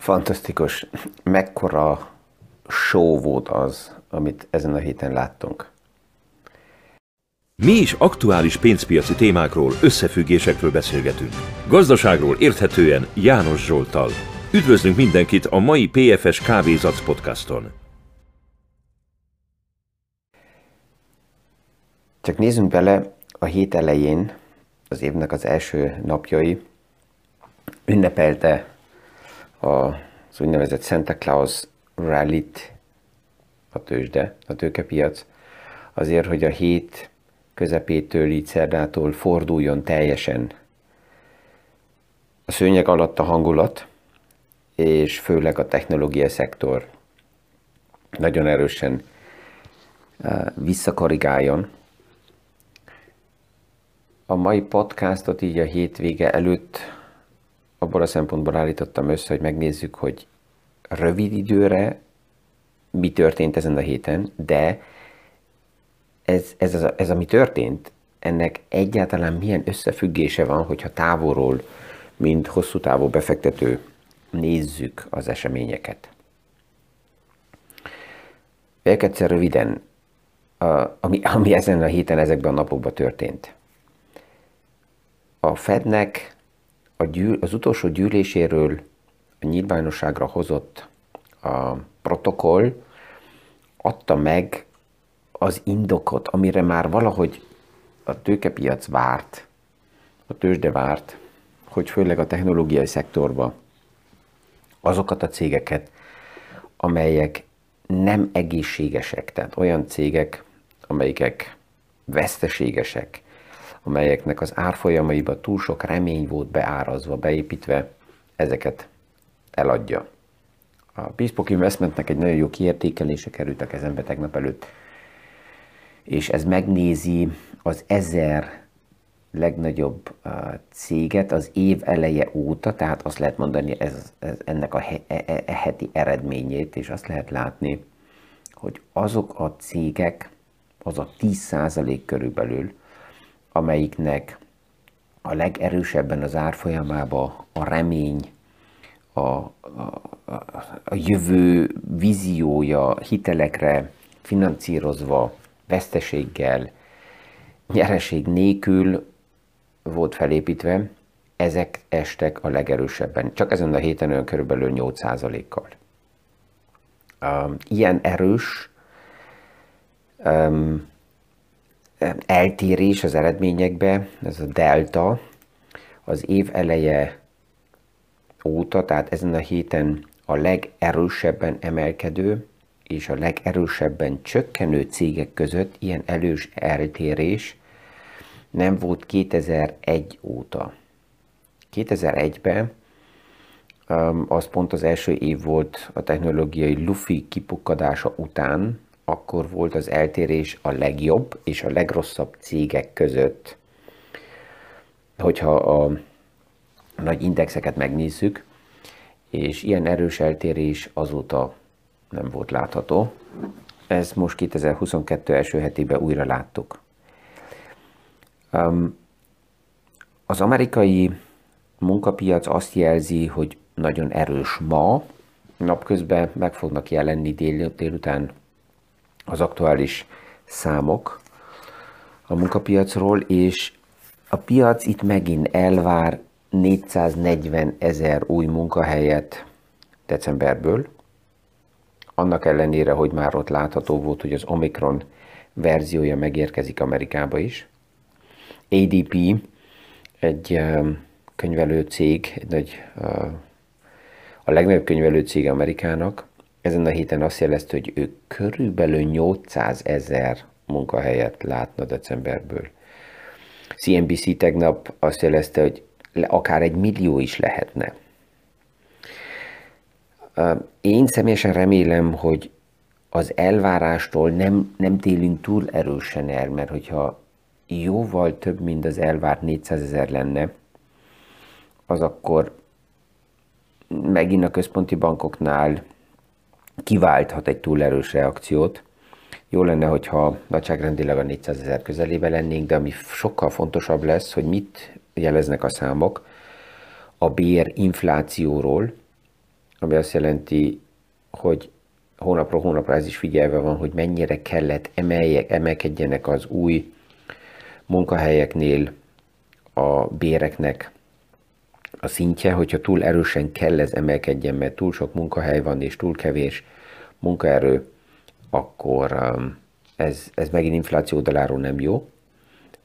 Fantasztikus. Mekkora show volt az, amit ezen a héten láttunk. Mi is aktuális pénzpiaci témákról, összefüggésekről beszélgetünk. Gazdaságról érthetően János Zsoltal. Üdvözlünk mindenkit a mai PFS Kávézac podcaston. Csak nézzünk bele, a hét elején, az évnek az első napjai ünnepelte az úgynevezett Santa Claus Rally-t a tőzsde, a tőkepiac, azért, hogy a hét közepétől, így szerdától forduljon teljesen a szőnyeg alatt a hangulat, és főleg a technológia szektor nagyon erősen eh, visszakorrigáljon. A mai podcastot így a hétvége előtt abból a szempontból állítottam össze, hogy megnézzük, hogy rövid időre mi történt ezen a héten, de ez, ez, ez, ez ami történt, ennek egyáltalán milyen összefüggése van, hogyha távolról, mint hosszú távú befektető nézzük az eseményeket. Még egyszer röviden, ami, ami ezen a héten, ezekben a napokban történt. A Fednek a gyűl, az utolsó gyűléséről a nyilvánosságra hozott a protokoll adta meg az indokot, amire már valahogy a tőkepiac várt, a tőzsde várt, hogy főleg a technológiai szektorba azokat a cégeket, amelyek nem egészségesek, tehát olyan cégek, amelyek veszteségesek, amelyeknek az árfolyamaiba túl sok remény volt beárazva, beépítve, ezeket eladja. A Bespoke Investmentnek egy nagyon jó kiértékelése került a kezembe tegnap előtt, és ez megnézi az ezer legnagyobb céget az év eleje óta, tehát azt lehet mondani ez, ez ennek a he, e, e, e, heti eredményét, és azt lehet látni, hogy azok a cégek, az a 10% körülbelül, amelyiknek a legerősebben az árfolyamába a remény, a, a, a jövő víziója hitelekre finanszírozva, veszteséggel, nyereség nélkül volt felépítve, ezek estek a legerősebben. Csak ezen a héten olyan körülbelül 8%-kal. Um, ilyen erős um, eltérés az eredményekbe, ez a delta, az év eleje óta, tehát ezen a héten a legerősebben emelkedő és a legerősebben csökkenő cégek között ilyen elős eltérés nem volt 2001 óta. 2001-ben um, az pont az első év volt a technológiai Luffy kipukkadása után, akkor volt az eltérés a legjobb és a legrosszabb cégek között. Hogyha a nagy indexeket megnézzük, és ilyen erős eltérés azóta nem volt látható. Ez most 2022 első hetében újra láttuk. Az amerikai munkapiac azt jelzi, hogy nagyon erős ma, napközben meg fognak jelenni dél, délután az aktuális számok a munkapiacról, és a piac itt megint elvár 440 ezer új munkahelyet decemberből, annak ellenére, hogy már ott látható volt, hogy az Omicron verziója megérkezik Amerikába is. ADP, egy um, könyvelő cég, egy uh, a legnagyobb könyvelő cég Amerikának, ezen a héten azt jelezte, hogy ő körülbelül 800 ezer munkahelyet látna decemberből. CNBC tegnap azt jelezte, hogy akár egy millió is lehetne. Én személyesen remélem, hogy az elvárástól nem, nem télünk túl erősen el, mert hogyha jóval több, mint az elvárt 400 ezer lenne, az akkor megint a központi bankoknál kiválthat egy túl erős reakciót. Jó lenne, hogyha nagyságrendileg a 400 ezer közelébe lennénk, de ami sokkal fontosabb lesz, hogy mit jeleznek a számok a bér inflációról, ami azt jelenti, hogy hónapról hónapra ez is figyelve van, hogy mennyire kellett emeljek, emelkedjenek az új munkahelyeknél a béreknek a szintje, hogyha túl erősen kell ez emelkedjen, mert túl sok munkahely van és túl kevés munkaerő, akkor um, ez, ez megint infláció oldaláról nem jó.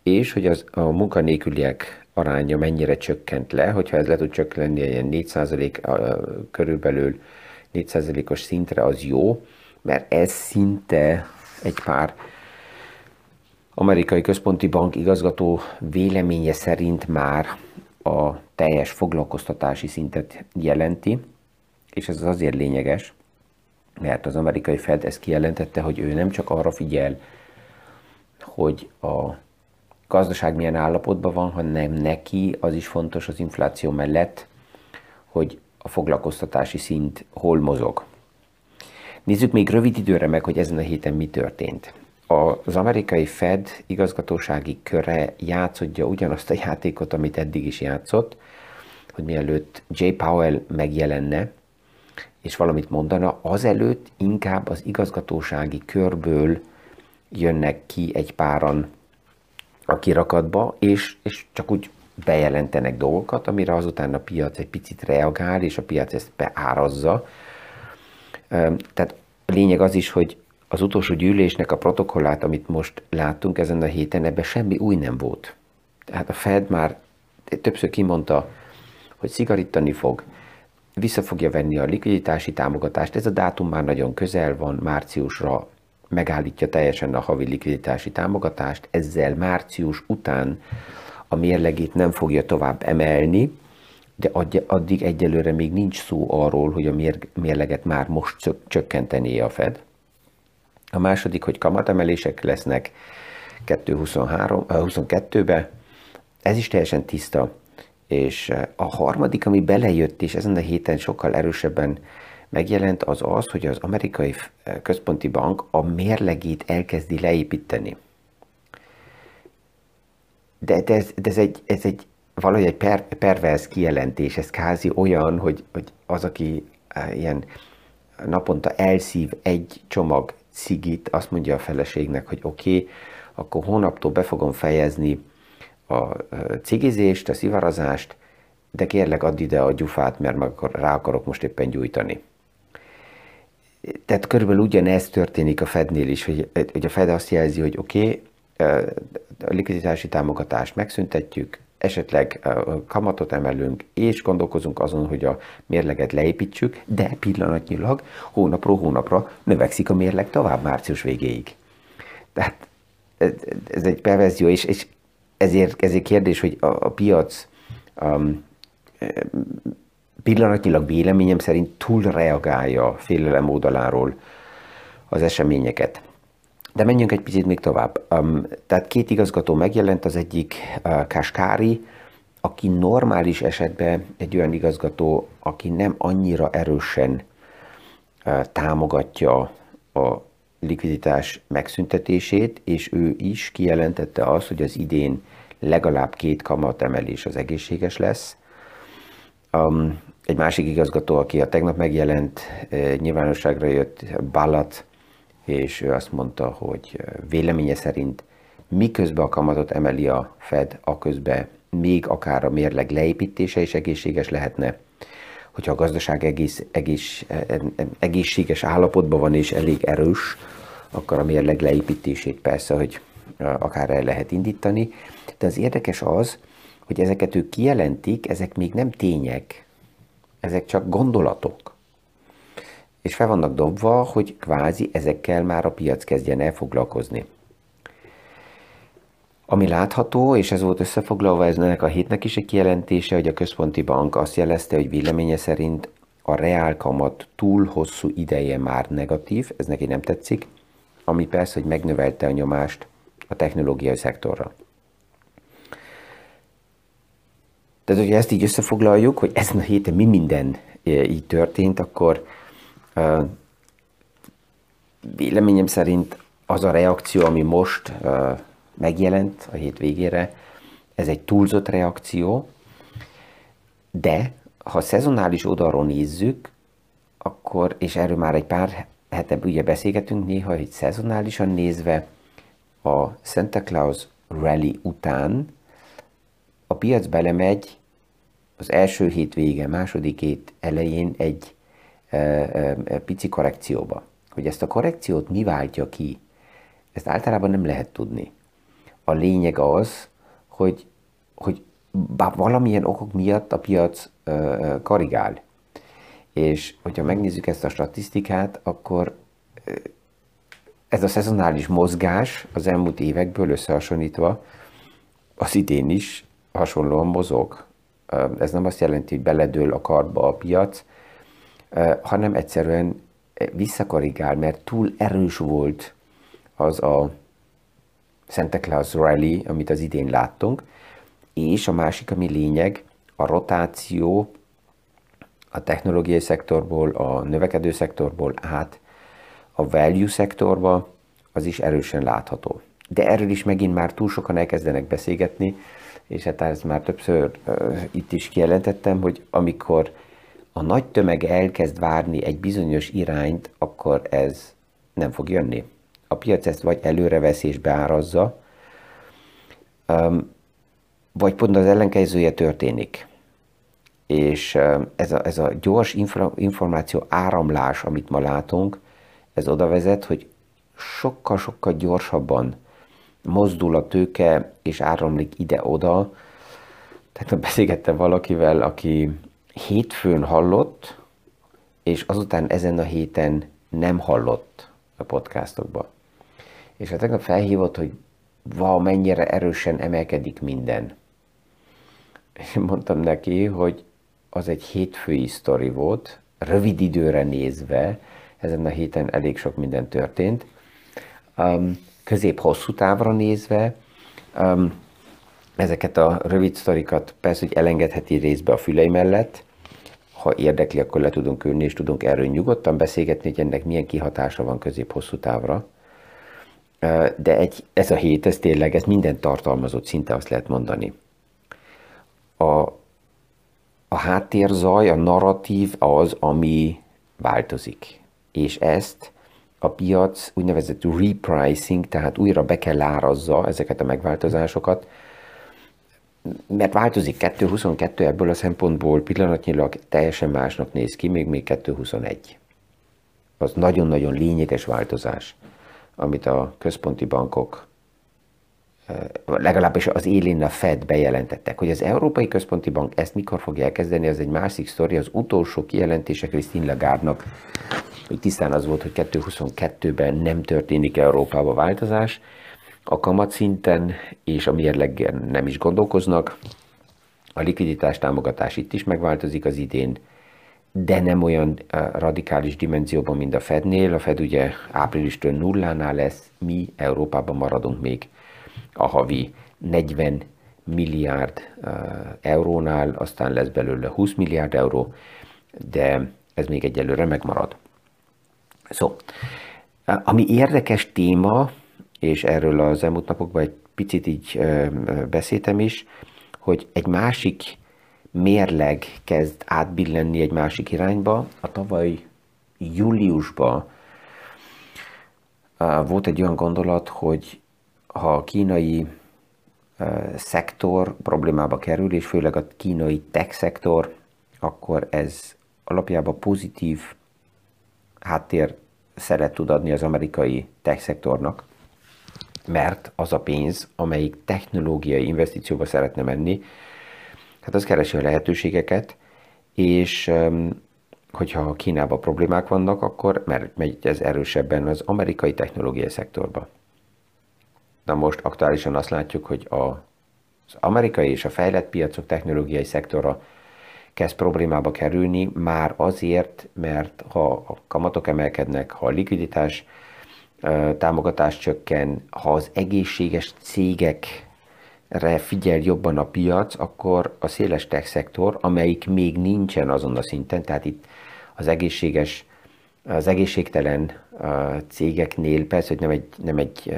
És hogy az, a munkanélküliek aránya mennyire csökkent le, hogyha ez le tud csökkenni ilyen 4% körülbelül 4%-os szintre, az jó, mert ez szinte egy pár amerikai központi bank igazgató véleménye szerint már a teljes foglalkoztatási szintet jelenti, és ez azért lényeges, mert az amerikai Fed ezt kijelentette, hogy ő nem csak arra figyel, hogy a gazdaság milyen állapotban van, hanem neki az is fontos az infláció mellett, hogy a foglalkoztatási szint hol mozog. Nézzük még rövid időre meg, hogy ezen a héten mi történt. Az amerikai Fed igazgatósági köre játszodja ugyanazt a játékot, amit eddig is játszott, hogy mielőtt J. Powell megjelenne, és valamit mondana, azelőtt inkább az igazgatósági körből jönnek ki egy páran a kirakatba, és, és csak úgy bejelentenek dolgokat, amire azután a piac egy picit reagál, és a piac ezt beárazza. Tehát a lényeg az is, hogy az utolsó gyűlésnek a protokollát, amit most láttunk ezen a héten, ebben semmi új nem volt. Tehát a Fed már többször kimondta, hogy szigorítani fog, vissza fogja venni a likviditási támogatást. Ez a dátum már nagyon közel van, márciusra megállítja teljesen a havi likviditási támogatást, ezzel március után a mérlegét nem fogja tovább emelni, de addig egyelőre még nincs szó arról, hogy a mérleget már most csökkentené a Fed. A második, hogy kamatemelések lesznek 2022-be, ez is teljesen tiszta. És a harmadik, ami belejött, és ezen a héten sokkal erősebben megjelent, az az, hogy az amerikai központi bank a mérlegét elkezdi leépíteni. De, de, ez, de ez, egy, ez egy valahogy egy per, pervers kijelentés, ez kázi olyan, hogy, hogy az, aki ilyen naponta elszív egy csomag cigit, azt mondja a feleségnek, hogy oké, okay, akkor hónaptól be fogom fejezni a cigizést, a szivarazást, de kérlek add ide a gyufát, mert meg rá akarok most éppen gyújtani. Tehát körülbelül ugyanez történik a Fednél is, hogy, hogy a Fed azt jelzi, hogy oké, okay, a likviditási támogatást megszüntetjük, esetleg kamatot emelünk, és gondolkozunk azon, hogy a mérleget leépítsük, de pillanatnyilag hónapról hónapra növekszik a mérleg tovább március végéig. Tehát ez egy perverzió, és, és ezért, ezért kérdés, hogy a, a piac um, pillanatnyilag véleményem szerint túl reagálja félelem oldaláról az eseményeket. De menjünk egy picit még tovább. Um, tehát két igazgató megjelent, az egyik uh, Kaskári, aki normális esetben egy olyan igazgató, aki nem annyira erősen uh, támogatja a likviditás megszüntetését, és ő is kijelentette azt, hogy az idén legalább két kamat emelés az egészséges lesz. Um, egy másik igazgató, aki a tegnap megjelent, uh, nyilvánosságra jött, Ballat, és ő azt mondta, hogy véleménye szerint miközben a kamatot emeli a Fed, a közben még akár a mérleg leépítése is egészséges lehetne, hogyha a gazdaság egész, egész, egészséges állapotban van és elég erős, akkor a mérleg leépítését persze, hogy akár el lehet indítani. De az érdekes az, hogy ezeket ők kijelentik, ezek még nem tények, ezek csak gondolatok és fel vannak dobva, hogy kvázi ezekkel már a piac kezdjen el foglalkozni. Ami látható, és ez volt összefoglalva ennek a hétnek is egy kijelentése, hogy a központi bank azt jelezte, hogy véleménye szerint a reál kamat túl hosszú ideje már negatív, ez neki nem tetszik, ami persze, hogy megnövelte a nyomást a technológiai szektorra. Tehát, hogyha ezt így összefoglaljuk, hogy ezen a héten mi minden e, így történt, akkor Véleményem szerint az a reakció, ami most megjelent a hét végére, ez egy túlzott reakció, de ha szezonális oldalról nézzük, akkor, és erről már egy pár hete ugye beszélgetünk néha, hogy szezonálisan nézve a Santa Claus Rally után a piac belemegy az első hét vége, második hét elején egy pici korrekcióba. Hogy ezt a korrekciót mi váltja ki, ezt általában nem lehet tudni. A lényeg az, hogy, hogy valamilyen okok miatt a piac korrigál. És hogyha megnézzük ezt a statisztikát, akkor ez a szezonális mozgás az elmúlt évekből összehasonlítva az idén is hasonlóan mozog. Ez nem azt jelenti, hogy beledől a kartba a piac, hanem egyszerűen visszakorrigál, mert túl erős volt az a Santa Claus Rally, amit az idén láttunk, és a másik, ami lényeg, a rotáció a technológiai szektorból, a növekedő szektorból át a value szektorba, az is erősen látható. De erről is megint már túl sokan elkezdenek beszélgetni, és hát ezt már többször uh, itt is kijelentettem, hogy amikor a nagy tömeg elkezd várni egy bizonyos irányt, akkor ez nem fog jönni. A piac ezt vagy előrevesz és beárazza, vagy pont az ellenkezője történik. És ez a, ez a gyors információ áramlás, amit ma látunk, ez oda vezet, hogy sokkal-sokkal gyorsabban mozdul a tőke, és áramlik ide-oda. Tehát beszélgettem valakivel, aki hétfőn hallott, és azután ezen a héten nem hallott a podcastokba. És hát tegnap felhívott, hogy va, mennyire erősen emelkedik minden. És mondtam neki, hogy az egy hétfői sztori volt, rövid időre nézve, ezen a héten elég sok minden történt. Um, közép-hosszú távra nézve, um, ezeket a rövid sztorikat persze, hogy elengedheti részbe a fülei mellett, ha érdekli, akkor le tudunk ülni, és tudunk erről nyugodtan beszélgetni, hogy ennek milyen kihatása van közép-hosszú távra. De egy, ez a hét, ez tényleg, ez minden tartalmazott, szinte azt lehet mondani. A, a háttérzaj, a narratív az, ami változik. És ezt a piac úgynevezett repricing, tehát újra be kell árazza ezeket a megváltozásokat, mert változik 2.22 ebből a szempontból pillanatnyilag teljesen másnak néz ki, még még 2.21. Az nagyon-nagyon lényeges változás, amit a központi bankok legalábbis az élén a Fed bejelentettek, hogy az Európai Központi Bank ezt mikor fogja elkezdeni, az egy másik sztori, az utolsó kijelentése Christine Lagarde-nak, hogy tisztán az volt, hogy 2022-ben nem történik Európában változás, a kamatszinten és a mérleggen nem is gondolkoznak, a likviditás támogatás itt is megváltozik az idén, de nem olyan radikális dimenzióban, mint a Fednél. A Fed ugye áprilistől nullánál lesz, mi Európában maradunk még a havi 40 milliárd eurónál, aztán lesz belőle 20 milliárd euró, de ez még egyelőre megmarad. Szó, ami érdekes téma, és erről az elmúlt napokban egy picit így beszéltem is, hogy egy másik mérleg kezd átbillenni egy másik irányba. A tavaly júliusban volt egy olyan gondolat, hogy ha a kínai szektor problémába kerül, és főleg a kínai tech szektor, akkor ez alapjában pozitív háttér szeret tud adni az amerikai tech szektornak, mert az a pénz, amelyik technológiai investícióba szeretne menni, hát az keresi a lehetőségeket, és hogyha Kínában problémák vannak, akkor mert megy ez erősebben az amerikai technológiai szektorba. Na most aktuálisan azt látjuk, hogy a, az amerikai és a fejlett piacok technológiai szektora kezd problémába kerülni, már azért, mert ha a kamatok emelkednek, ha a likviditás támogatás csökken, ha az egészséges cégekre figyel jobban a piac, akkor a széles tech szektor, amelyik még nincsen azon a szinten, tehát itt az egészséges, az egészségtelen cégeknél persze, hogy nem egy, nem egy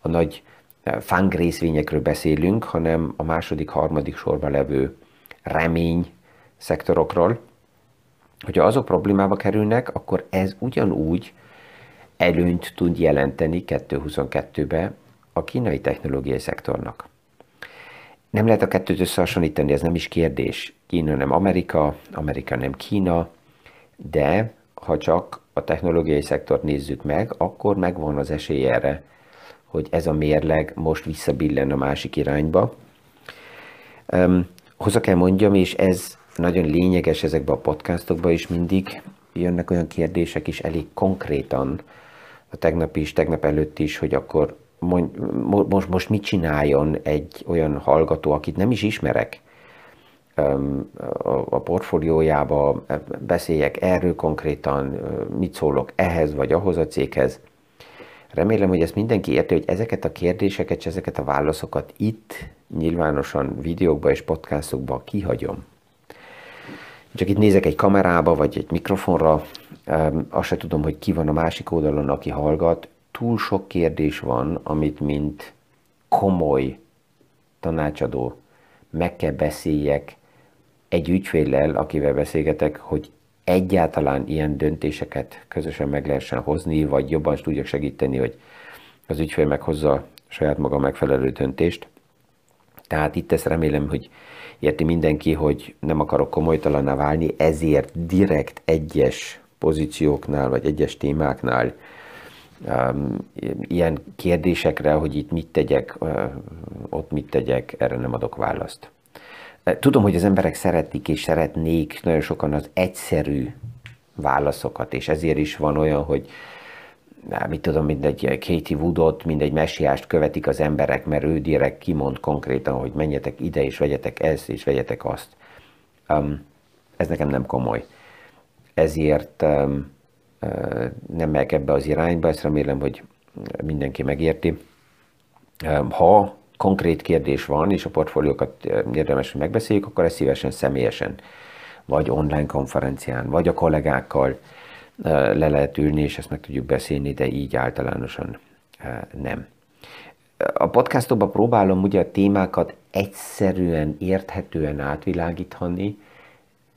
a nagy fang részvényekről beszélünk, hanem a második, harmadik sorban levő remény szektorokról, hogyha azok problémába kerülnek, akkor ez ugyanúgy előnyt tud jelenteni 2022-be a kínai technológiai szektornak. Nem lehet a kettőt összehasonlítani, ez nem is kérdés. Kína nem Amerika, Amerika nem Kína, de ha csak a technológiai szektort nézzük meg, akkor megvan az esély erre, hogy ez a mérleg most visszabillen a másik irányba. Um, hozzá kell mondjam, és ez nagyon lényeges ezekben a podcastokban is mindig, jönnek olyan kérdések is elég konkrétan, a tegnap is, tegnap előtt is, hogy akkor mond, most, most mit csináljon egy olyan hallgató, akit nem is ismerek, a portfóliójába beszéljek erről konkrétan, mit szólok ehhez vagy ahhoz a céghez. Remélem, hogy ezt mindenki érti, hogy ezeket a kérdéseket és ezeket a válaszokat itt nyilvánosan videókba és podcastokba kihagyom. Csak itt nézek egy kamerába vagy egy mikrofonra, azt se tudom, hogy ki van a másik oldalon, aki hallgat. Túl sok kérdés van, amit mint komoly tanácsadó meg kell beszéljek egy ügyféllel, akivel beszélgetek, hogy egyáltalán ilyen döntéseket közösen meg lehessen hozni, vagy jobban tudjak segíteni, hogy az ügyfél meghozza saját maga megfelelő döntést. Tehát itt ezt remélem, hogy érti mindenki, hogy nem akarok komolytalanná válni, ezért direkt egyes pozícióknál, vagy egyes témáknál um, ilyen kérdésekre, hogy itt mit tegyek, uh, ott mit tegyek, erre nem adok választ. Tudom, hogy az emberek szeretik és szeretnék nagyon sokan az egyszerű válaszokat, és ezért is van olyan, hogy mit tudom, mindegy Katie Woodot, mindegy messiást követik az emberek, mert ő direkt kimond konkrétan, hogy menjetek ide, és vegyetek ezt, és vegyetek azt. Um, ez nekem nem komoly. Ezért um, uh, nem megyek ebbe az irányba, ezt remélem, hogy mindenki megérti. Um, ha konkrét kérdés van, és a portfóliókat érdemes, hogy megbeszéljük, akkor ezt szívesen személyesen, vagy online konferencián, vagy a kollégákkal le lehet ülni, és ezt meg tudjuk beszélni, de így általánosan nem. A podcastokban próbálom ugye a témákat egyszerűen, érthetően átvilágítani,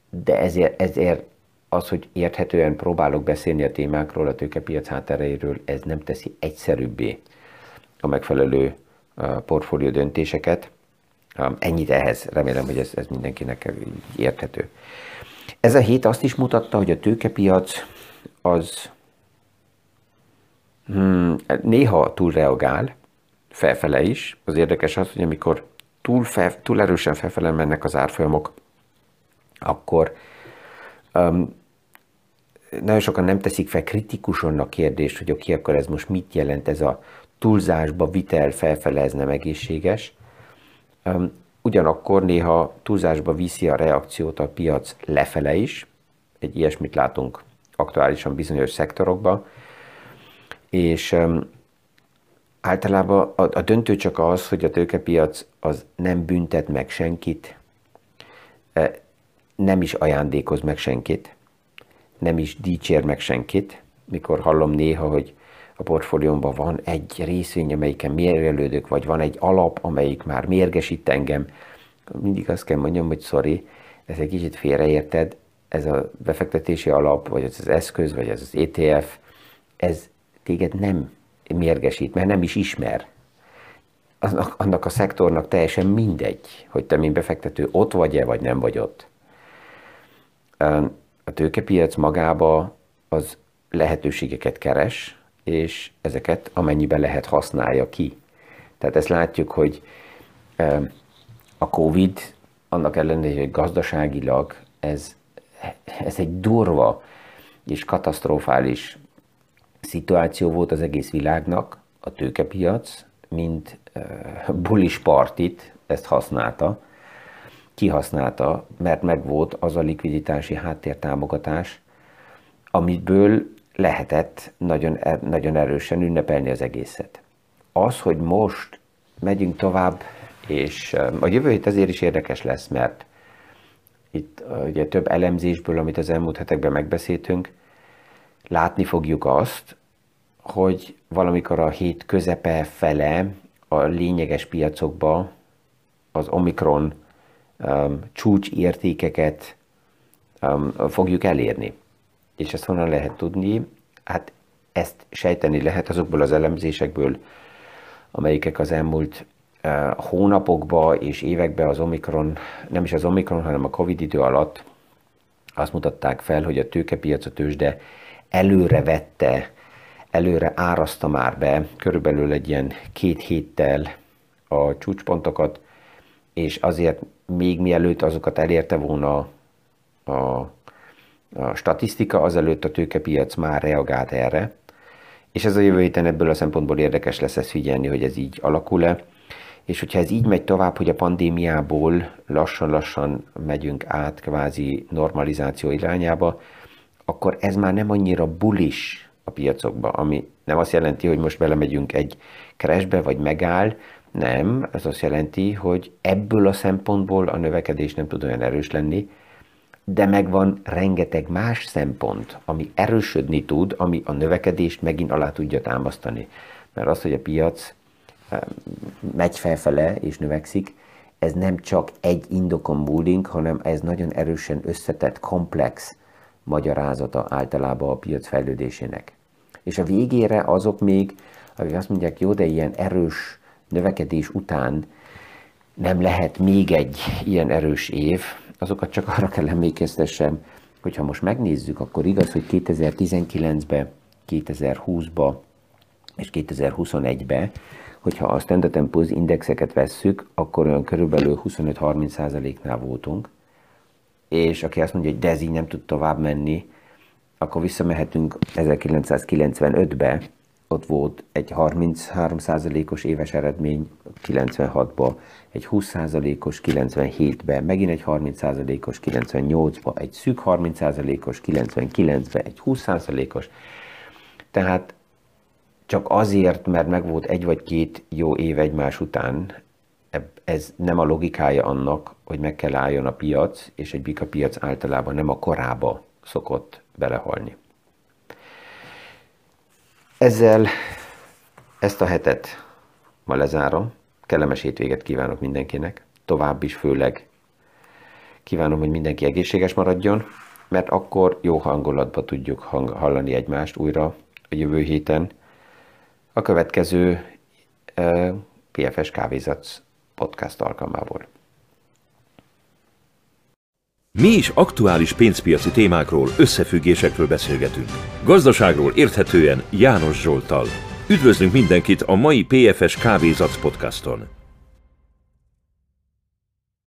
de ezért, ezért az, hogy érthetően próbálok beszélni a témákról, a tőkepiac háttereiről, ez nem teszi egyszerűbbé a megfelelő portfólió döntéseket. Ennyit ehhez, remélem, hogy ez, ez mindenkinek érthető. Ez a hét azt is mutatta, hogy a tőkepiac az hmm, néha túlreagál, felfele is. Az érdekes az, hogy amikor túl, fel, túl erősen felfele mennek az árfolyamok, akkor um, nagyon sokan nem teszik fel kritikusan a kérdést, hogy oké, akkor ez most mit jelent ez a túlzásba vitel felfele, ez nem egészséges. Um, ugyanakkor néha túlzásba viszi a reakciót a piac lefele is, egy ilyesmit látunk aktuálisan bizonyos szektorokban, és általában a, a döntő csak az, hogy a tőkepiac az nem büntet meg senkit, e, nem is ajándékoz meg senkit, nem is dicsér meg senkit, mikor hallom néha, hogy a portfóliómban van egy részvény, amelyiken mérgelődök, vagy van egy alap, amelyik már mérgesít engem, mindig azt kell mondjam, hogy sorry, ez egy kicsit félreérted, ez a befektetési alap, vagy ez az eszköz, vagy ez az ETF, ez téged nem mérgesít, mert nem is ismer. Annak, annak a szektornak teljesen mindegy, hogy te, mint befektető, ott vagy-e, vagy nem vagy ott. A tőkepiac magába az lehetőségeket keres, és ezeket amennyiben lehet használja ki. Tehát ezt látjuk, hogy a Covid annak ellenére, hogy gazdaságilag ez ez egy durva és katasztrofális szituáció volt az egész világnak, a tőkepiac, mint bullish partit, ezt használta, kihasználta, mert megvolt az a likviditási háttértámogatás, amiből lehetett nagyon, er, nagyon erősen ünnepelni az egészet. Az, hogy most megyünk tovább, és a jövő hét azért is érdekes lesz, mert itt ugye több elemzésből, amit az elmúlt hetekben megbeszéltünk, látni fogjuk azt, hogy valamikor a hét közepe fele a lényeges piacokba az Omikron um, csúcs értékeket um, fogjuk elérni. És ezt honnan lehet tudni? Hát ezt sejteni lehet azokból az elemzésekből, amelyikek az elmúlt uh, hónapokban és években az Omikron, nem is az Omikron, hanem a Covid idő alatt azt mutatták fel, hogy a tőkepiac, a tőzsde előre vette, előre áraszta már be körülbelül egy ilyen két héttel a csúcspontokat, és azért még mielőtt azokat elérte volna a, a statisztika, azelőtt a tőkepiac már reagált erre, és ez a jövő héten ebből a szempontból érdekes lesz ezt figyelni, hogy ez így alakul-e, és hogyha ez így megy tovább, hogy a pandémiából lassan-lassan megyünk át kvázi normalizáció irányába, akkor ez már nem annyira bulis a piacokba, ami nem azt jelenti, hogy most belemegyünk egy crashbe, vagy megáll, nem, ez azt jelenti, hogy ebből a szempontból a növekedés nem tud olyan erős lenni, de megvan rengeteg más szempont, ami erősödni tud, ami a növekedést megint alá tudja támasztani. Mert az, hogy a piac megy felfele és növekszik, ez nem csak egy indokon múlik, hanem ez nagyon erősen összetett, komplex magyarázata általában a piac fejlődésének. És a végére azok még, akik azt mondják, jó, de ilyen erős növekedés után nem lehet még egy ilyen erős év, azokat csak arra kell emlékeztessem, hogyha most megnézzük, akkor igaz, hogy 2019-ben, 2020-ba és 2021-ben, hogyha a Standard Poor's indexeket vesszük, akkor olyan körülbelül 25-30%-nál voltunk, és aki azt mondja, hogy de ez így nem tud tovább menni, akkor visszamehetünk 1995-be, ott volt egy 33%-os éves eredmény 96-ba, egy 20%-os 97-ben, megint egy 30%-os 98-ba, egy szűk 30%-os 99-be, egy 20%-os. Tehát csak azért, mert meg volt egy vagy két jó év egymás után, ez nem a logikája annak, hogy meg kell álljon a piac, és egy bika piac általában nem a korába szokott belehalni. Ezzel ezt a hetet ma lezárom. Kellemes hétvéget kívánok mindenkinek. Tovább is főleg kívánom, hogy mindenki egészséges maradjon, mert akkor jó hangulatba tudjuk hang- hallani egymást újra a jövő héten. A következő PFS Kávézatsz podcast alkalmából. Mi is aktuális pénzpiaci témákról, összefüggésekről beszélgetünk. Gazdaságról érthetően János Zsoltal. Üdvözlünk mindenkit a mai PFS Kávézac podcaston!